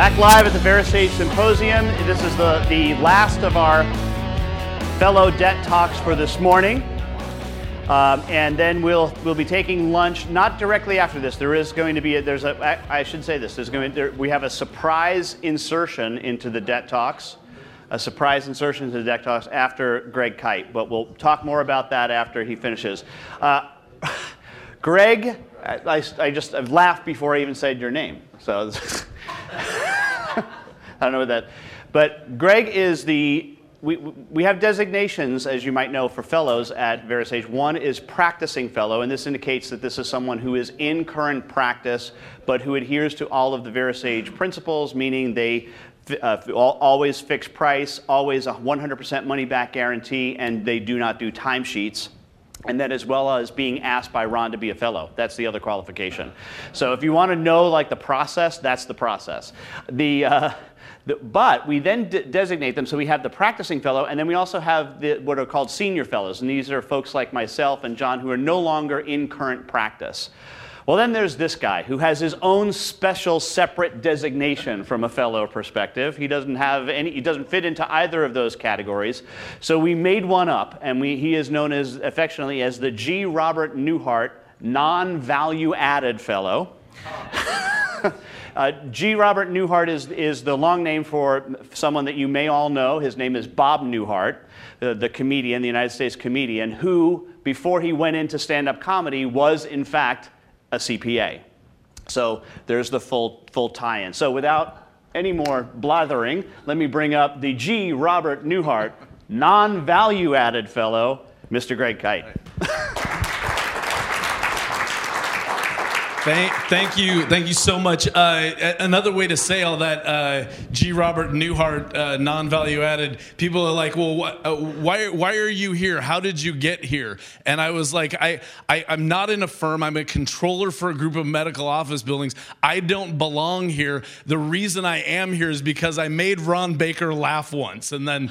Back live at the VeraSage Symposium. This is the, the last of our fellow DET talks for this morning. Um, and then we'll we'll be taking lunch not directly after this. There is going to be a, there's a I, I should say this. There's going to, there, we have a surprise insertion into the DET talks, a surprise insertion into the DET talks after Greg Kyte. But we'll talk more about that after he finishes. Uh, Greg, I, I just I've laughed before I even said your name. So I don't know what that. But Greg is the we, we have designations, as you might know, for fellows at VeraSage. One is practicing fellow, and this indicates that this is someone who is in current practice, but who adheres to all of the VeraSage principles, meaning they uh, always fix price, always a 100% money back guarantee, and they do not do timesheets. And then, as well as being asked by Ron to be a fellow. That's the other qualification. So, if you want to know like the process, that's the process. The, uh, but we then de- designate them. So we have the practicing fellow, and then we also have the, what are called senior fellows. And these are folks like myself and John who are no longer in current practice. Well, then there's this guy who has his own special separate designation from a fellow perspective. He doesn't have any, he doesn't fit into either of those categories. So we made one up, and we, he is known as affectionately as the G. Robert Newhart non value added fellow. Uh, G. Robert Newhart is, is the long name for someone that you may all know. His name is Bob Newhart, the, the comedian, the United States comedian, who, before he went into stand up comedy, was in fact a CPA. So there's the full, full tie in. So without any more blathering, let me bring up the G. Robert Newhart, non value added fellow, Mr. Greg Kyte. Thank, thank you, thank you so much. Uh, another way to say all that, uh, G. Robert Newhart, uh, non-value added. People are like, "Well, wh- uh, why, why are you here? How did you get here?" And I was like, I, I, I'm not in a firm. I'm a controller for a group of medical office buildings. I don't belong here. The reason I am here is because I made Ron Baker laugh once, and then,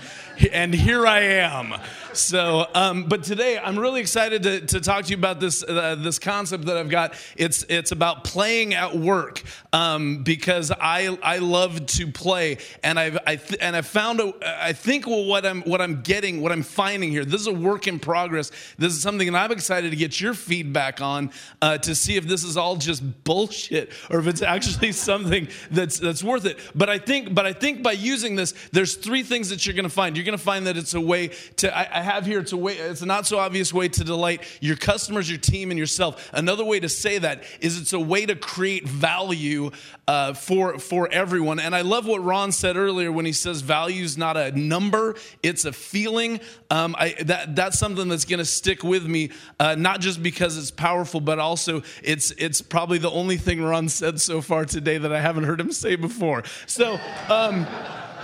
and here I am. So, um, but today I'm really excited to, to talk to you about this uh, this concept that I've got. It's it's about playing at work um, because I I love to play, and I've I th- and I found a, I think what I'm what I'm getting what I'm finding here. This is a work in progress. This is something, and I'm excited to get your feedback on uh, to see if this is all just bullshit or if it's actually something that's that's worth it. But I think but I think by using this, there's three things that you're to find. You're to find that it's a way to I, I have here it's a way it's a not so obvious way to delight your customers, your team, and yourself. Another way to say that is it's a way to create value uh, for for everyone. And I love what Ron said earlier when he says value is not a number; it's a feeling. Um, I, that that's something that's going to stick with me, uh, not just because it's powerful, but also it's it's probably the only thing Ron said so far today that I haven't heard him say before. So. Um,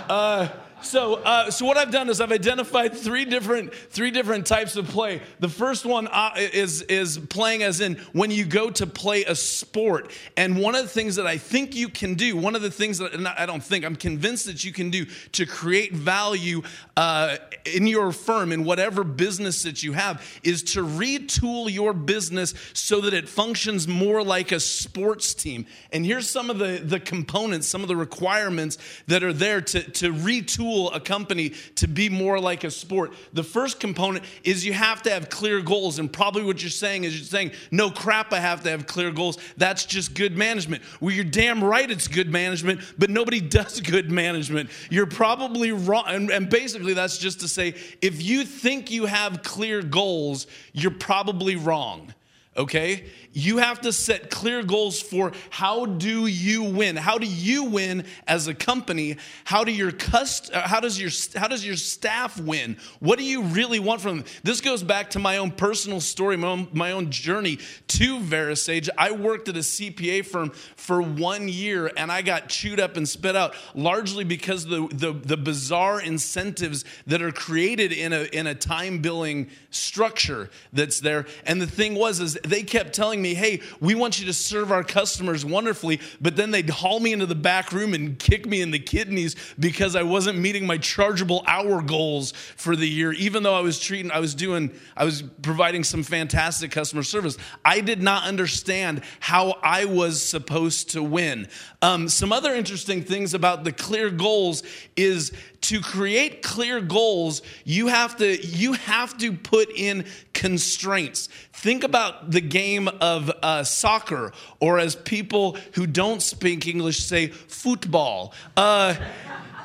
uh, so, uh, so what I've done is I've identified three different three different types of play. The first one uh, is is playing as in when you go to play a sport. And one of the things that I think you can do, one of the things that I don't think I'm convinced that you can do to create value uh, in your firm in whatever business that you have is to retool your business so that it functions more like a sports team. And here's some of the the components, some of the requirements that are there to to retool tool a company to be more like a sport. The first component is you have to have clear goals. And probably what you're saying is you're saying, no crap, I have to have clear goals. That's just good management. Well, you're damn right it's good management, but nobody does good management. You're probably wrong. And, and basically, that's just to say if you think you have clear goals, you're probably wrong okay? You have to set clear goals for how do you win? How do you win as a company? How do your cust- uh, how does your how does your staff win? What do you really want from them? This goes back to my own personal story my own, my own journey to VeraSage. i worked at a cpa firm for one year and i got chewed up and spit out largely because the the, the bizarre incentives that are created in a in a time billing structure that's there. And the thing was is they kept telling me, hey, we want you to serve our customers wonderfully, but then they'd haul me into the back room and kick me in the kidneys because I wasn't meeting my chargeable hour goals for the year, even though I was treating, I was doing, I was providing some fantastic customer service. I did not understand how I was supposed to win. Um, some other interesting things about the clear goals is to create clear goals you have to you have to put in constraints. Think about the game of uh, soccer or as people who don't speak english say football. Uh,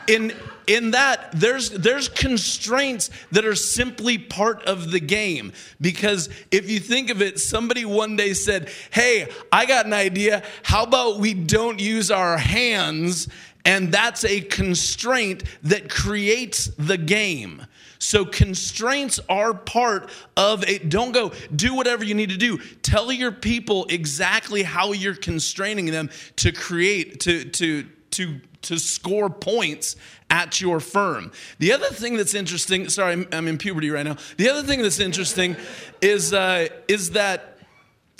in in that there's there's constraints that are simply part of the game. Because if you think of it somebody one day said hey i got an idea. How about we don't use our hands? And that's a constraint that creates the game. So constraints are part of it. Don't go do whatever you need to do. Tell your people exactly how you're constraining them to create to to to to score points at your firm. The other thing that's interesting, sorry, I'm, I'm in puberty right now. The other thing that's interesting is uh, is that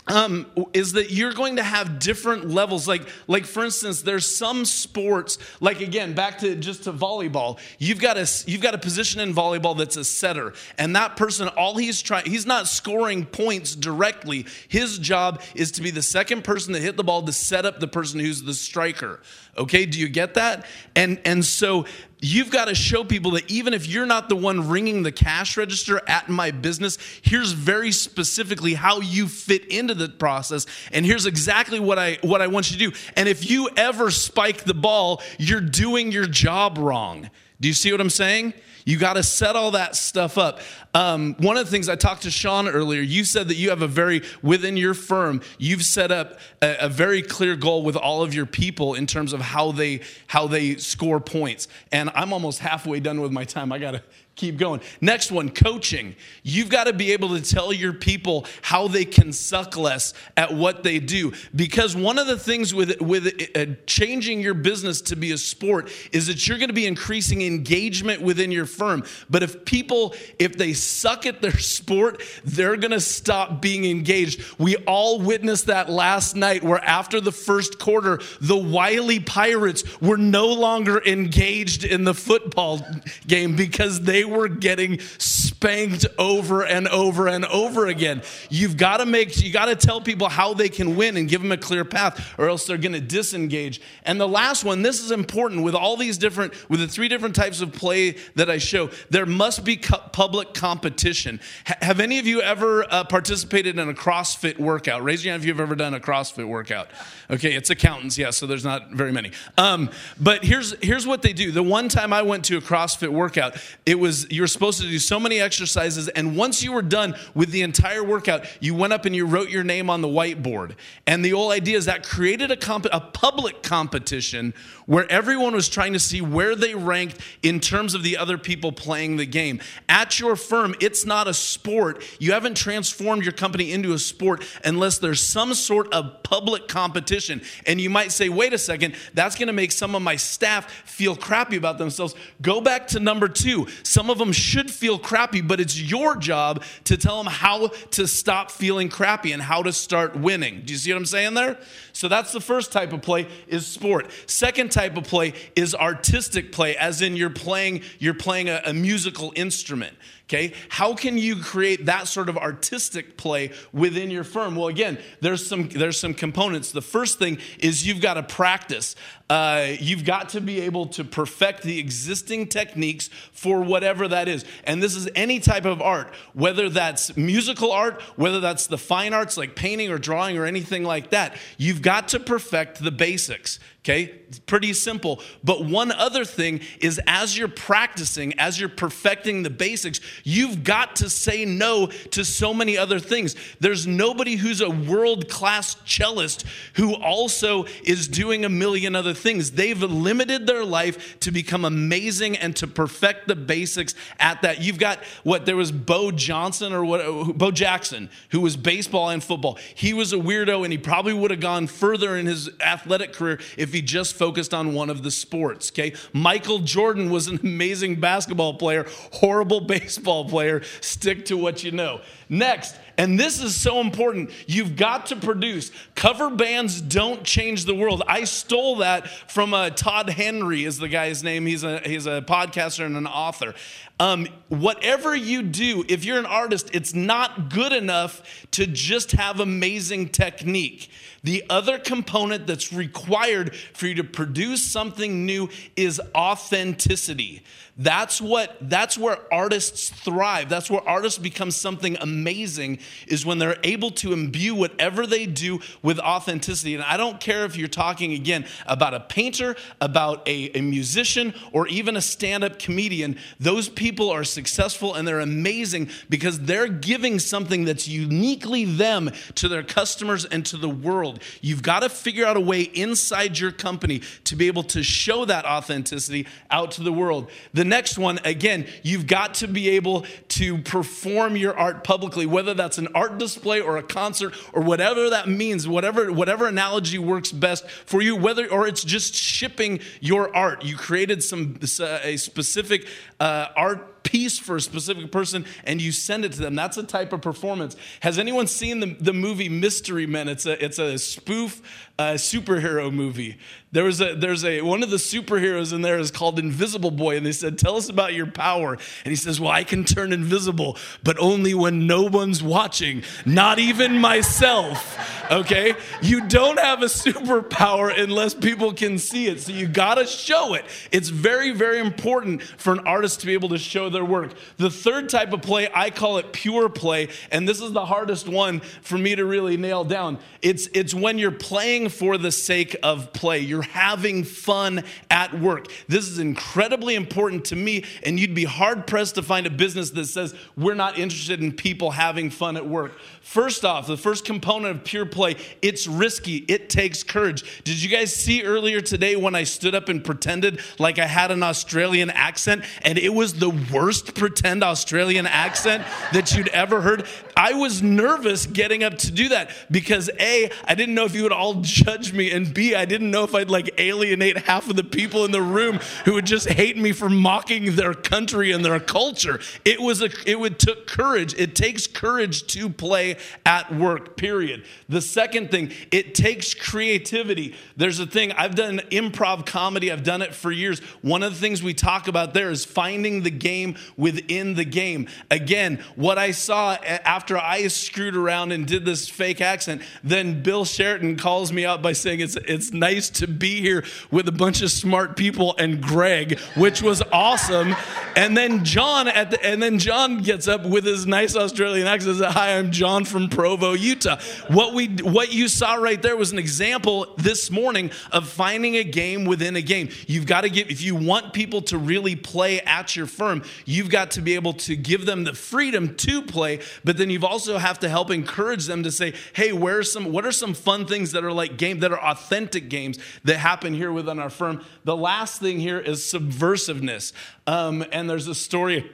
um, is that you're going to have different levels. Like, like for instance, there's some sports. Like again, back to just to volleyball. You've got a you've got a position in volleyball that's a setter, and that person, all he's trying, he's not scoring points directly. His job is to be the second person to hit the ball to set up the person who's the striker. Okay, do you get that? And and so you've got to show people that even if you're not the one ringing the cash register at my business, here's very specifically how you fit into the process and here's exactly what I what I want you to do. And if you ever spike the ball, you're doing your job wrong. Do you see what I'm saying? You got to set all that stuff up. Um, one of the things I talked to Sean earlier, you said that you have a very, within your firm, you've set up a, a, very clear goal with all of your people in terms of how they, how they score points. And I'm almost halfway done with my time. I got to keep going. Next one, coaching. You've got to be able to tell your people how they can suck less at what they do. Because one of the things with, with uh, changing your business to be a sport is that you're going to be increasing engagement within your firm. But if people, if they suck at their sport, they're going to stop being engaged. We all witnessed that last night where after the first quarter, the Wiley Pirates were no longer engaged in the football game because they were getting spanked over and over and over again. You've got to make, you got to tell people how they can win and give them a clear path, or else they're going to disengage. And the last one, this is important with all these different, with the three different types of play that I show, there must be public competition. H- have any of you ever uh, participated in a CrossFit workout? Raise your hand if you've ever done a CrossFit workout. Okay, it's accountants, yeah, so there's not very many. Um, but here's here's what they do. The one time I went to a CrossFit workout, it was you were supposed to do so many exercises, and once you were done with the entire workout, you went up and you wrote your name on the whiteboard. And the whole idea is that created a comp- a public competition where everyone was trying to see where they ranked in terms of the other people playing the game. At your firm, it's not a sport. You haven't transformed your company into a sport unless there's some sort of public competition. And you might say, wait a second, that's going to make some of my staff feel crappy about themselves. Go back to number two. Some of them should feel crappy, but it's your job to tell them how to stop feeling crappy and how to start winning. Do you see what I'm saying there? So that's the first type of play is sport. Second type of play is artistic play, as in you're playing, you're playing a, a musical instrument. Okay, how can you create that sort of artistic play within your firm? Well, again, there's some there's some components. The first thing is you've got to practice. Uh, you've got to be able to perfect the existing techniques for whatever that is. And this is any type of art, whether that's musical art, whether that's the fine arts like painting or drawing or anything like that. You've got to perfect the basics. Okay, it's pretty simple. But one other thing is as you're practicing, as you're perfecting the basics, you've got to say no to so many other things. There's nobody who's a world class cellist who also is doing a million other things. They've limited their life to become amazing and to perfect the basics at that. You've got what there was Bo Johnson or what Bo Jackson, who was baseball and football. He was a weirdo and he probably would have gone further in his athletic career if he just focused on one of the sports, okay? Michael Jordan was an amazing basketball player, horrible baseball baseball player, stick to what you know. Next, and this is so important, you've got to produce. Cover bands don't change the world. I stole that from uh, Todd Henry, is the guy's name. He's a, he's a podcaster and an author. Um, whatever you do, if you're an artist, it's not good enough to just have amazing technique. The other component that's required for you to produce something new is authenticity. That's what that's where artists thrive. That's where artists become something amazing is when they're able to imbue whatever they do with authenticity. And I don't care if you're talking again about a painter, about a, a musician, or even a stand-up comedian. Those people are successful and they're amazing because they're giving something that's uniquely them to their customers and to the world. You've got to figure out a way inside your company to be able to show that authenticity out to the world. The next one, again, you've got to be able to perform your art publicly, whether that's an art display or a concert or whatever that means, whatever, whatever analogy works best for you, whether or it's just shipping your art. You created some a specific uh, art piece for a specific person and you send it to them. That's a type of performance. Has anyone seen the, the movie Mystery Men? It's a, it's a spoof uh, superhero movie. There was a, there's a, one of the superheroes in there is called Invisible Boy. And they said, tell us about your power. And he says, well, I can turn invisible, but only when no one's watching, not even myself. Okay. You don't have a superpower unless people can see it. So you got to show it. It's very, very important for an artist to be able to show their work. The third type of play, I call it pure play. And this is the hardest one for me to really nail down. It's, it's when you're playing for the sake of play. You're having fun at work. This is incredibly important to me, and you'd be hard pressed to find a business that says we're not interested in people having fun at work. First off, the first component of pure play, it's risky. It takes courage. Did you guys see earlier today when I stood up and pretended like I had an Australian accent and it was the worst pretend Australian accent that you'd ever heard? I was nervous getting up to do that because A, I didn't know if you would all judge me, and B, I didn't know if I'd like alienate half of the people in the room who would just hate me for mocking their country and their culture. It was a it would took courage. It takes courage to play at work, period. The second thing, it takes creativity. There's a thing, I've done improv comedy, I've done it for years. One of the things we talk about there is finding the game within the game. Again, what I saw after I screwed around and did this fake accent, then Bill Sheraton calls me out by saying it's it's nice to be here with a bunch of smart people and Greg, which was awesome. And then John at the, and then John gets up with his nice Australian accent says, "Hi, I'm John from Provo, Utah." What we what you saw right there was an example this morning of finding a game within a game. You've got to get if you want people to really play at your firm, you've got to be able to give them the freedom to play, but then you've also have to help encourage them to say, "Hey, where's some what are some fun things that are like game that are authentic games that happen here within our firm?" The last thing here is subversiveness. Um, and there's a story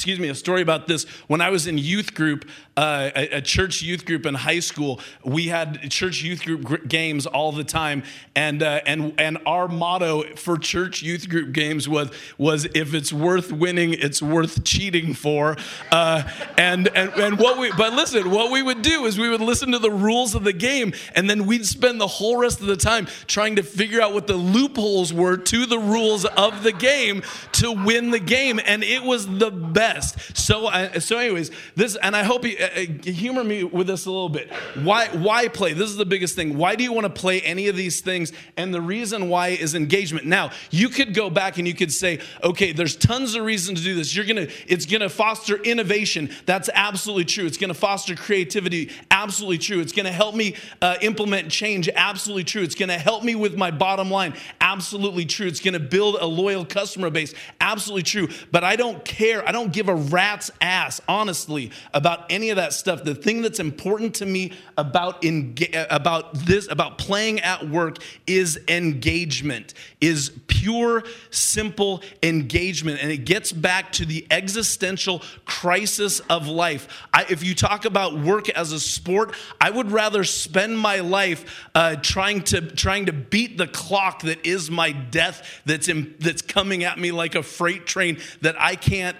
excuse me, a story about this. When I was in youth group, uh, a, a, church youth group in high school, we had church youth group games all the time, and uh, and and our motto for church youth group games was was if it's worth winning, it's worth cheating for. Uh, and and and what we but listen, what we would do is we would listen to the rules of the game, and then we'd spend the whole rest of the time trying to figure out what the loopholes were to the rules of the game to win the game, and it was the best best. So, uh, so anyways, this, and I hope you uh, uh, humor me with this a little bit. Why, why play? This is the biggest thing. Why do you want to play any of these things? And the reason why is engagement. Now, you could go back and you could say, okay, there's tons of reasons to do this. You're gonna, it's gonna foster innovation. That's absolutely true. It's gonna foster creativity. Absolutely true. It's gonna help me uh, implement change. Absolutely true. It's gonna help me with my bottom line. Absolutely true. It's gonna build a loyal customer base. Absolutely true. But I don't care. I don't give a rat's ass, honestly, about any of that stuff. The thing that's important to me about, enga- about this, about playing at work is engagement, is pure, simple engagement. And it gets back to the existential crisis of life. I, if you talk about work as a sport, I would rather spend my life uh, trying to trying to beat the clock that is my death that's in, that's coming at me like a freight train that I can't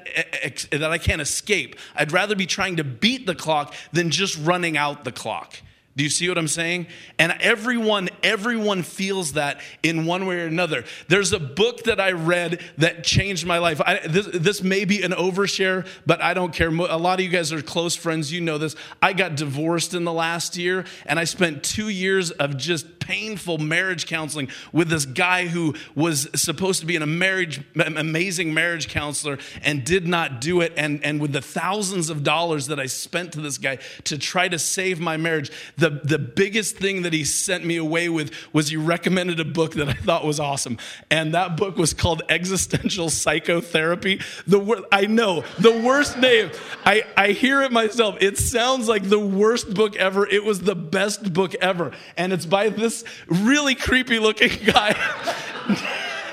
that I can't escape. I'd rather be trying to beat the clock than just running out the clock. Do you see what I'm saying? And everyone, everyone feels that in one way or another. There's a book that I read that changed my life. I, this, this may be an overshare, but I don't care. A lot of you guys are close friends. You know this. I got divorced in the last year, and I spent two years of just painful marriage counseling with this guy who was supposed to be an marriage, amazing marriage counselor and did not do it. And, and with the thousands of dollars that I spent to this guy to try to save my marriage, the, the biggest thing that he sent me away with was he recommended a book that I thought was awesome. And that book was called Existential Psychotherapy. The I know, the worst name. I, I hear it myself. It sounds like the worst book ever. It was the best book ever. And it's by this really creepy looking guy.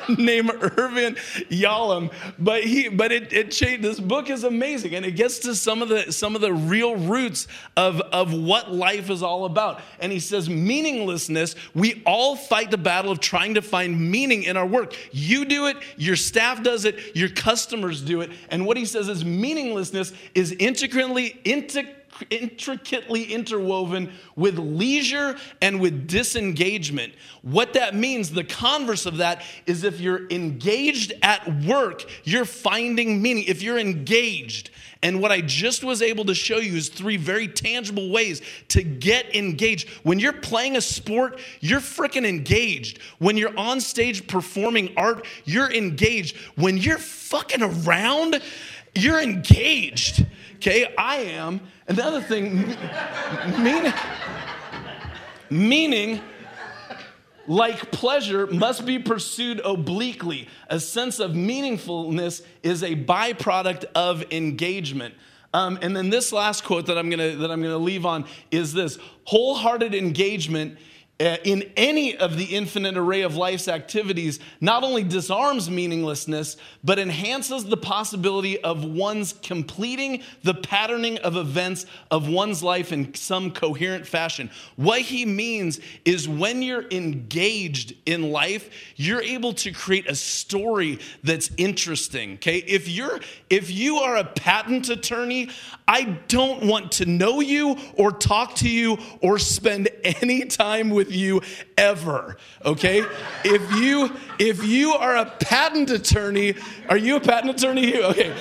named Irvin Yalom. But he, but it, it changed. This book is amazing, and it gets to some of the some of the real roots of of what life is all about. And he says meaninglessness. We all fight the battle of trying to find meaning in our work. You do it. Your staff does it. Your customers do it. And what he says is meaninglessness is intricately intricately intricately interwoven with leisure and with disengagement. What that means, the converse of that, is if you're engaged at work, you're finding meaning. If you're engaged, and what I just was able to show you is three very tangible ways to get engaged. When you're playing a sport, you're freaking engaged. When you're on stage performing art, you're engaged. When you're fucking around, you're engaged. Okay, I am. And the other thing, meaning, meaning, like pleasure, must be pursued obliquely. A sense of meaningfulness is a byproduct of engagement. Um, and then this last quote that I'm gonna that I'm gonna leave on is this: wholehearted engagement Uh, in any of the infinite array of life's activities not only disarms meaninglessness, but enhances the possibility of one's completing the patterning of events of one's life in some coherent fashion. What he means is when you're engaged in life, you're able to create a story that's interesting. Okay? If you're if you are a patent attorney, I don't want to know you or talk to you or spend any time with with you ever. Okay? if you if you are a patent attorney, are you a patent attorney? Okay.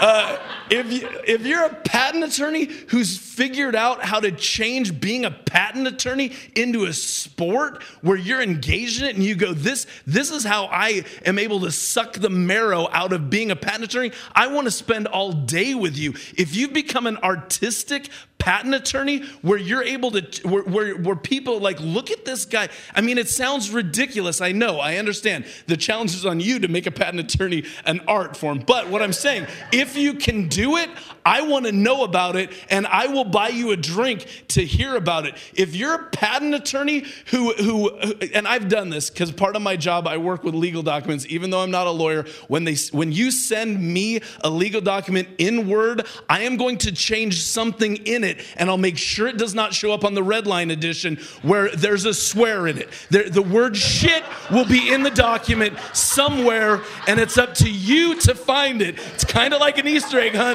Uh, if, you, if you're a patent attorney who's figured out how to change being a patent attorney into a sport where you're engaged in it and you go, this, this is how I am able to suck the marrow out of being a patent attorney, I want to spend all day with you. If you've become an artistic patent attorney where you're able to where, where, where, people like look at this guy. I mean it sounds ridiculous. I know. I understand. The challenge is on you to make a patent attorney an art form. But what i'm saying if you can do it i want to know about it and i will buy you a drink to hear about it if you're a patent attorney who who and i've done this because part of my job i work with legal documents even though i'm not a lawyer when they when you send me a legal document in word i am going to change something in it and I'll make sure it does not show up on the red line edition where there's a swear in it. There, the word shit will be in the document somewhere, and it's up to you to find it. It's kind of like an Easter egg hunt,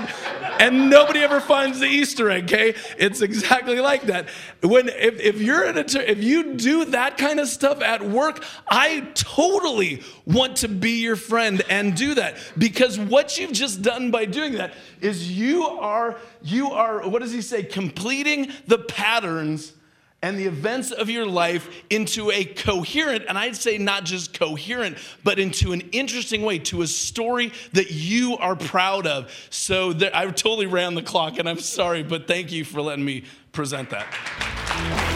and nobody ever finds the Easter egg, okay? It's exactly like that. When if, if you're an attorney, if you do that kind of stuff at work, I totally want to be your friend and do that because what you've just done by doing that is you are you are what does he say completing the patterns and the events of your life into a coherent, and I'd say not just coherent, but into an interesting way, to a story that you are proud of. So there, I totally ran the clock, and I'm sorry, but thank you for letting me present that.